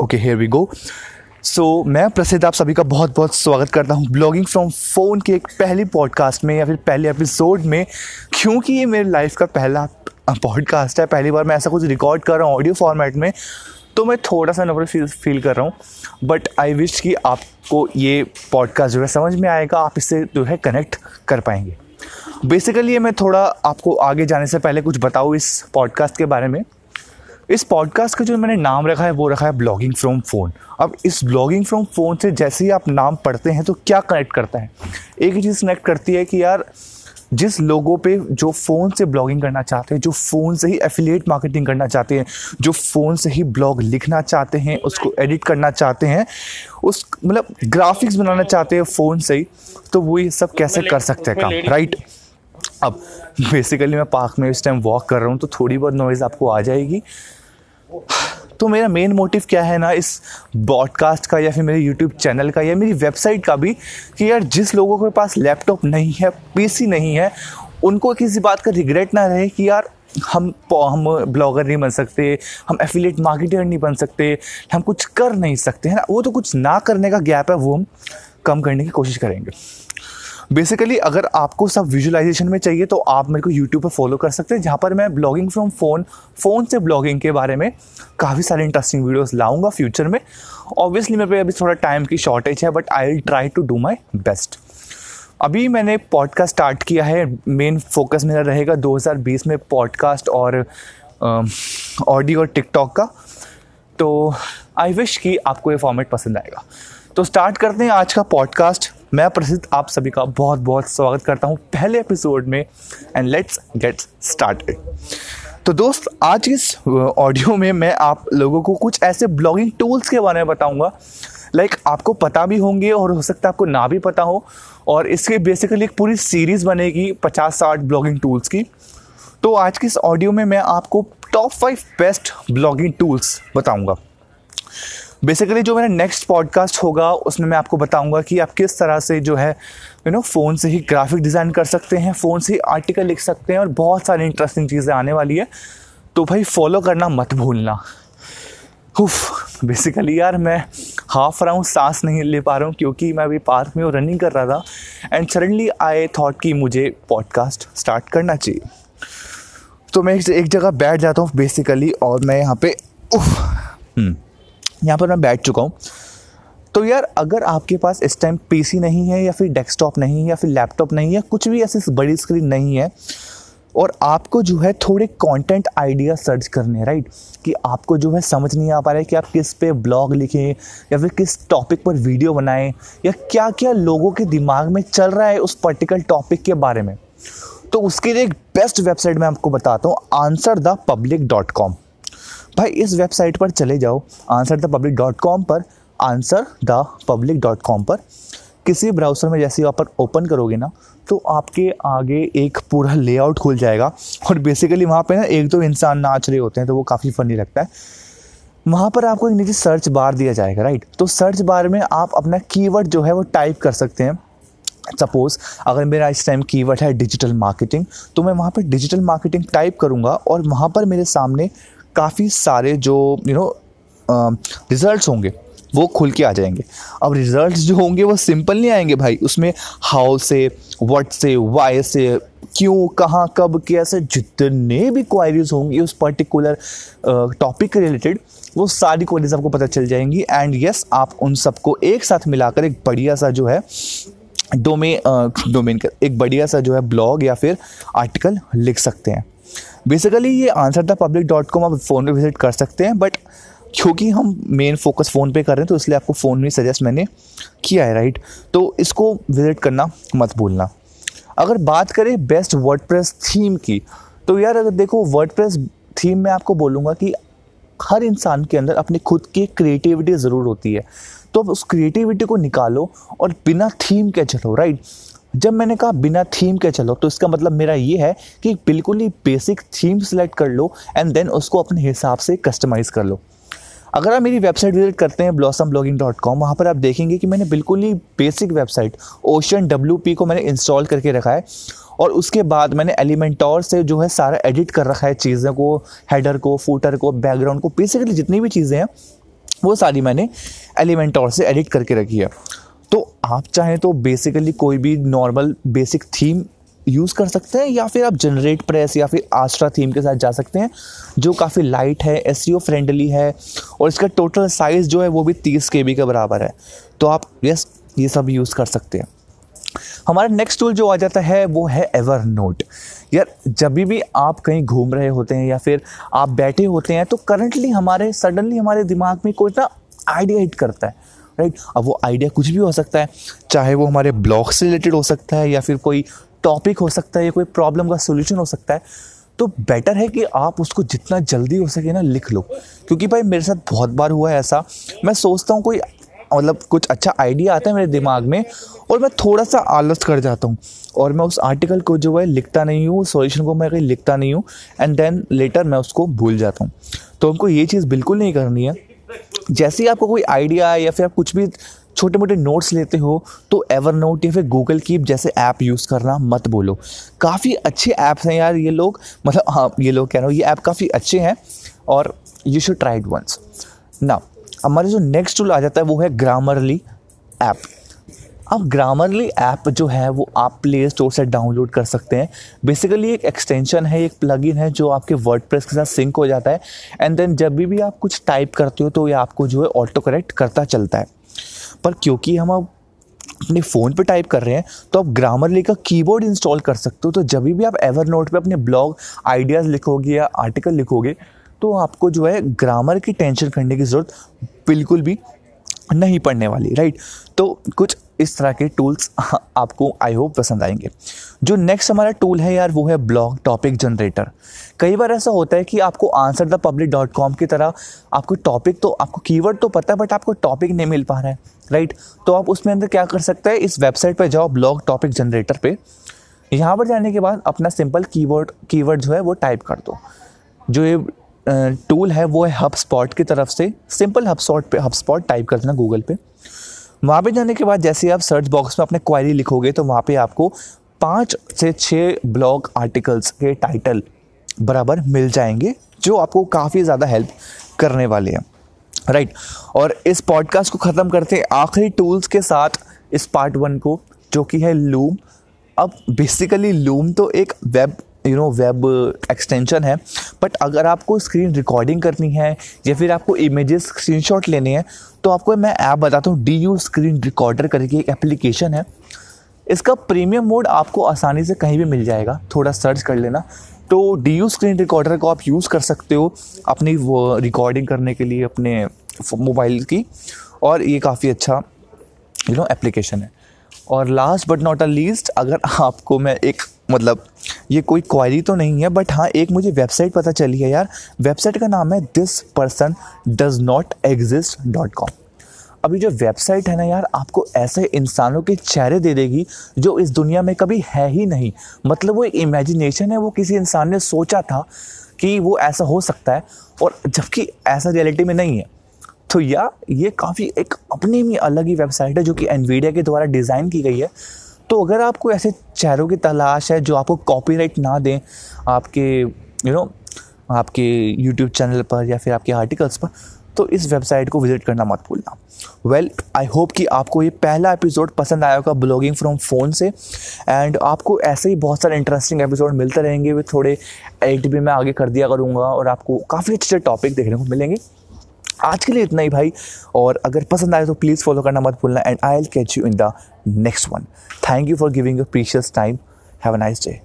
Okay here we go so मैं प्रसिद्ध आप सभी का बहुत बहुत स्वागत करता हूँ ब्लॉगिंग फ्रॉम फ़ोन के एक पहली पॉडकास्ट में या फिर पहले एपिसोड में, क्योंकि ये मेरे लाइफ का पहला पॉडकास्ट है। पहली बार मैं ऐसा कुछ रिकॉर्ड कर रहा हूँ ऑडियो फॉर्मेट में तो मैं थोड़ा सा नर्वस फील फील कर रहा हूँ। बट आई विश कि आपको ये पॉडकास्ट जो है समझ में आएगा, आप इससे जो है कनेक्ट कर पाएँगे। बेसिकली मैं थोड़ा आपको आगे जाने से पहले कुछ बताऊँ इस पॉडकास्ट के बारे में। इस पॉडकास्ट का जो मैंने नाम रखा है वो रखा है ब्लॉगिंग फ्रॉम फ़ोन अब इस ब्लॉगिंग फ्रॉम फ़ोन से जैसे ही आप नाम पढ़ते हैं तो क्या कनेक्ट करता है? एक ही चीज़ कनेक्ट करती है कि यार जिस लोगों पे जो फ़ोन से ब्लॉगिंग करना चाहते हैं जो फ़ोन से ही एफिलिएट मार्केटिंग करना चाहते हैं जो फ़ोन से ही ब्लॉग लिखना चाहते हैं उसको एडिट करना चाहते हैं उस मतलब ग्राफिक्स बनाना चाहते हैं फ़ोन से ही तो वो ये सब कैसे कर सकते हैं काम राइट अब बेसिकली मैं पार्क में इस टाइम वॉक कर रहा हूँ तो थोड़ी बहुत नॉइज़ आपको आ जाएगी। तो मेरा मेन मोटिव क्या है ना, इस ब्रॉडकास्ट का या फिर मेरे यूट्यूब चैनल का या मेरी वेबसाइट का भी, कि यार जिस लोगों के पास लैपटॉप नहीं है पीसी नहीं है, उनको किसी बात का रिग्रेट ना रहे कि यार हम हम ब्लॉगर नहीं बन सकते, हम एफिलेट मार्केटर नहीं बन सकते, हम कुछ कर नहीं सकते, है ना? वो तो कुछ ना करने का गैप है, वो हम कम करने की कोशिश करेंगे। बेसिकली अगर आपको सब विजुलाइजेशन में चाहिए तो आप मेरे को यूट्यूब पर फॉलो कर सकते हैं, जहाँ पर मैं ब्लॉगिंग फ्रॉम फ़ोन फ़ोन से ब्लॉगिंग के बारे में काफ़ी सारे इंटरेस्टिंग वीडियोस लाऊँगा फ्यूचर में। ऑब्वियसली मेरे पे अभी थोड़ा टाइम की शॉर्टेज है but I will try to do my best अभी मैंने पॉडकास्ट स्टार्ट किया है मेन फोकस मेरा रहेगा 2020 में पॉडकास्ट और ऑडियो और टिकटॉक का। तो आई विश कि आपको ये फॉर्मेट पसंद आएगा। तो स्टार्ट करते हैं आज का पॉडकास्ट मैं प्रसिद्ध आप सभी का बहुत बहुत स्वागत करता हूँ पहले एपिसोड में एंड लेट्स गेट स्टार्टेड तो दोस्त आज इस ऑडियो में मैं आप लोगों को कुछ ऐसे ब्लॉगिंग टूल्स के बारे में बताऊँगा। लाइक like, आपको पता भी होंगे और हो सकता है आपको ना भी पता हो और इसके बेसिकली एक पूरी सीरीज़ बनेगी पचास साठ ब्लॉगिंग टूल्स की। तो आज की इस ऑडियो में मैं आपको top five best blogging tools बताऊँगा। बेसिकली जो मेरा नेक्स्ट पॉडकास्ट होगा, उसमें मैं आपको बताऊँगा कि आप किस तरह से जो है यू नो फ़ोन से ही ग्राफिक डिज़ाइन कर सकते हैं फ़ोन से ही आर्टिकल लिख सकते हैं और बहुत सारी इंटरेस्टिंग चीज़ें आने वाली है। तो भाई फॉलो करना मत भूलना। उफ बेसिकली यार, मैं हाफ़ रहा हूँ सांस नहीं ले पा रहा हूँ क्योंकि मैं अभी पार्क में रनिंग कर रहा था। एंड सडनली आई थॉट कि मुझे पॉडकास्ट स्टार्ट करना चाहिए। तो मैं एक जगह बैठ जाता हूँ बेसिकली और मैं यहाँ पे उफ यहाँ पर मैं बैठ चुका हूँ। तो यार, अगर आपके पास इस टाइम पीसी नहीं है या फिर डेस्कटॉप नहीं है या फिर लैपटॉप नहीं है, कुछ भी ऐसी बड़ी स्क्रीन नहीं है, और आपको जो है थोड़े कंटेंट आइडिया सर्च करने राइट कि आपको जो है समझ नहीं आ पा रहा है कि आप किस पे ब्लॉग लिखें या फिर किस टॉपिक पर वीडियो बनाएँ या क्या क्या लोगों के दिमाग में चल रहा है उस पर्टिकुलर टॉपिक के बारे में। तो उसके लिए एक बेस्ट वेबसाइट मैं आपको बताता हूँ answer the public dot com भाई, इस वेबसाइट पर चले जाओ answer the public dot com पर answer the public dot com पर। किसी ब्राउज़र में जैसे आप ओपन करोगे ना तो आपके आगे एक पूरा लेआउट खुल जाएगा। और बेसिकली वहाँ पे ना एक दो इंसान नाच रहे होते हैं तो वो काफ़ी फनी लगता है। वहाँ पर आपको एक नीचे सर्च बार दिया जाएगा राइट तो सर्च बार में आप अपना कीवर्ड जो है वो टाइप कर सकते हैं। सपोज़ अगर मेरा इस टाइम कीवर्ड है डिजिटल मार्केटिंग तो मैं वहाँ पर डिजिटल मार्केटिंग टाइप करूँगा और वहाँ पर मेरे सामने काफ़ी सारे जो यू नो रिज़ल्ट होंगे, वो खुल के आ जाएँगे। अब रिज़ल्ट जो होंगे, वो सिंपल नहीं आएँगे भाई। उसमें हाउ से व्हाट से वाई से, क्यों, कहाँ, कब, कैसे, जितने भी क्वारीज होंगी, उस पर्टिकुलर टॉपिक के रिलेटेड वो सारी क्वारीज आपको पता चल जाएँगी। एंड यस आप उन सबको एक साथ मिलाकर एक बढ़िया सा जो है डोमेन डोमेन का एक बढ़िया सा जो है ब्लॉग या फिर आर्टिकल लिख सकते हैं। बेसिकली ये answer the public dot com आप फ़ोन पे विज़िट कर सकते हैं बट क्योंकि हम मेन फोकस फ़ोन पे कर रहे हैं तो इसलिए आपको फ़ोन में सजेस्ट मैंने किया है राइट तो इसको विज़िट करना मत भूलना। अगर बात करें बेस्ट वर्ड थीम की तो यार अगर देखो वर्ड थीम में आपको बोलूँगा कि हर इंसान के अंदर अपनी खुद की क्रिएटिविटी ज़रूर होती है। तो अब उस क्रिएटिविटी को निकालो और बिना थीम के चलो राइट जब मैंने कहा बिना थीम के चलो तो इसका मतलब मेरा ये है कि बिल्कुल ही बेसिक थीम सेलेक्ट कर लो एंड देन उसको अपने हिसाब से कस्टमाइज़ कर लो। अगर आप मेरी वेबसाइट विज़िट करते हैं ब्लॉसम ब्लॉगिंग डॉट कॉम वहाँ पर आप देखेंगे कि मैंने बिल्कुल ही basic website ocean W P को मैंने इंस्टॉल करके रखा है और उसके बाद मैंने एलिमेंटोर से जो है सारा एडिट कर रखा है चीज़ों को हेडर को फूटर को बैकग्राउंड को बेसिकली जितनी भी चीज़ें हैं, वो सारी मैंने एलिमेंटोर से एडिट करके रखी है। तो आप चाहें तो बेसिकली कोई भी नॉर्मल बेसिक थीम यूज़ कर सकते हैं, या फिर आप जनरेट प्रेस या फिर आस्ट्रा थीम के साथ जा सकते हैं, जो काफ़ी लाइट है एस फ्रेंडली है, और इसका टोटल साइज़ जो है वो भी तीस के बी के बराबर है। तो आप यस ये सब यूज़ कर सकते हैं। हमारा नेक्स्ट टूल जो आ जाता है, वो है एवर नोट यार, जब भी आप कहीं घूम रहे होते हैं या फिर आप बैठे होते हैं तो करंटली हमारे सडनली हमारे दिमाग में कोई ना आइडिया हिट करता है। राइट अब वो आइडिया कुछ भी हो सकता है, चाहे वो हमारे ब्लॉग से रिलेटेड हो सकता है या फिर कोई टॉपिक हो सकता है या कोई प्रॉब्लम का सोल्यूशन हो सकता है तो बेटर है कि आप उसको जितना जल्दी हो सके ना लिख लो। क्योंकि भाई मेरे साथ बहुत बार हुआ है ऐसा, मैं सोचता हूँ कोई मतलब कुछ अच्छा आइडिया आता है मेरे दिमाग में और मैं थोड़ा सा आलस कर जाता हूँ और मैं उस आर्टिकल को जो है लिखता नहीं हूँ सॉल्यूशन को मैं कहीं लिखता नहीं हूँ एंड देन लेटर मैं उसको भूल जाता हूँ। तो हमको ये चीज़ बिल्कुल नहीं करनी है। जैसे ही आपको कोई आइडिया या फिर आप कुछ भी छोटे मोटे नोट्स लेते हो तो एवर नोट या फिर गूगल कीप जैसे ऐप यूज़ करना मत बोलो। काफ़ी अच्छे ऐप्स हैं यार ये लोग। मतलब हाँ ये लोग कह रहे हो, ये ऐप काफ़ी अच्छे हैं और you should try it once ना हमारे जो नेक्स्ट टूल आ जाता है, वो है ग्रामरली ऐप अब ग्रामरली ऐप जो है वो आप प्ले स्टोर से डाउनलोड कर सकते हैं। बेसिकली एक एक्सटेंशन है एक प्लगइन है जो आपके वर्ड के साथ सिंक हो जाता है। एंड देन जब भी, भी आप कुछ टाइप करते हो तो ये आपको जो है ऑटो करेक्ट करता चलता है। पर क्योंकि हम अब अपने फ़ोन पे टाइप कर रहे हैं तो आप ग्रामरली का कीबोर्ड इंस्टॉल कर सकते हो। तो जब भी आप एवर नोट पर अपने ब्लॉग आइडियाज़ लिखोगे या आर्टिकल लिखोगे तो आपको जो है ग्रामर की टेंशन करने की ज़रूरत बिल्कुल भी नहीं पड़ने वाली राइट तो कुछ इस तरह के टूल्स आपको आई होप पसंद आएँगे। जो नेक्स्ट हमारा टूल है यार, वो है ब्लॉग टॉपिक जनरेटर कई बार ऐसा होता है कि आपको answer the public dot com की तरह, आपको टॉपिक तो आपको कीवर्ड तो पता है बट आपको टॉपिक नहीं मिल पा रहा है राइट तो आप उसमें अंदर क्या कर सकते हैं, इस वेबसाइट पर जाओ ब्लॉग टॉपिक जनरेटर पर यहाँ पर जाने के बाद अपना सिंपल कीवर्ड कीवर्ड जो है, वो टाइप कर दो। जो ये टूल है, वो है हब स्पॉट की तरफ़ से। सिंपल हब स्पॉट पे हब स्पॉट टाइप कर देना गूगल पे। वहाँ पे जाने के बाद जैसे आप सर्च बॉक्स में अपने क्वारी लिखोगे तो वहाँ पे आपको पाँच से छः ब्लॉग आर्टिकल्स के टाइटल बराबर मिल जाएँगे, जो आपको काफ़ी ज़्यादा हेल्प करने वाले हैं। राइट और इस पॉडकास्ट को ख़त्म करते आखिरी टूल्स के साथ इस पार्ट वन को, जो कि है लूम अब बेसिकली लूम तो एक web you know web extension है बट अगर आपको स्क्रीन रिकॉर्डिंग करनी है, या फिर आपको इमेजेस स्क्रीनशॉट लेने हैं तो आपको मैं ऐप बताता हूँ डी यू स्क्रीन रिकॉर्डर करके एक एप्लीकेशन है। इसका प्रीमियम मोड आपको आसानी से कहीं भी मिल जाएगा, थोड़ा सर्च कर लेना। तो डी यू स्क्रीन रिकॉर्डर को आप यूज़ कर सकते हो अपनी, वो रिकॉर्डिंग करने के लिए, अपने मोबाइल की, और ये काफ़ी अच्छा यू नो एप्लीकेशन है। और last but not a least अगर आपको मैं एक मतलब ये कोई क्वारी तो नहीं है बट हाँ एक मुझे वेबसाइट पता चली है यार। वेबसाइट का नाम है this person does not exist dot com अभी जो वेबसाइट है ना यार, आपको ऐसे इंसानों के चेहरे दे देगी जो इस दुनिया में कभी है ही नहीं। मतलब वो एक इमेजिनेशन है, वो किसी इंसान ने सोचा था कि वो ऐसा हो सकता है, और जबकि ऐसा रियलिटी में नहीं है। तो या ये काफ़ी एक अपनी में अलग ही वेबसाइट है, जो कि एनवीडिया के द्वारा डिज़ाइन की गई है। तो अगर आपको ऐसे चेहरों की तलाश है जो आपको कॉपीराइट ना दें आपके यू नो आपके यूट्यूब चैनल पर या फिर आपके आर्टिकल्स पर तो इस वेबसाइट को विज़िट करना मत भूलना। वेल आई होप कि आपको ये पहला एपिसोड पसंद आया होगा ब्लॉगिंग फ्रॉम फ़ोन से एंड आपको ऐसे ही बहुत सारे इंटरेस्टिंग एपिसोड मिलते रहेंगे वे थोड़े एडिट भी मैं आगे कर दिया करूँगा, और आपको काफ़ी अच्छे अच्छे टॉपिक देखने को मिलेंगे। आज के लिए इतना ही भाई। और अगर पसंद आए तो प्लीज़ फॉलो करना मत भूलना and I'll catch you in the next one thank you for giving your precious time have a nice day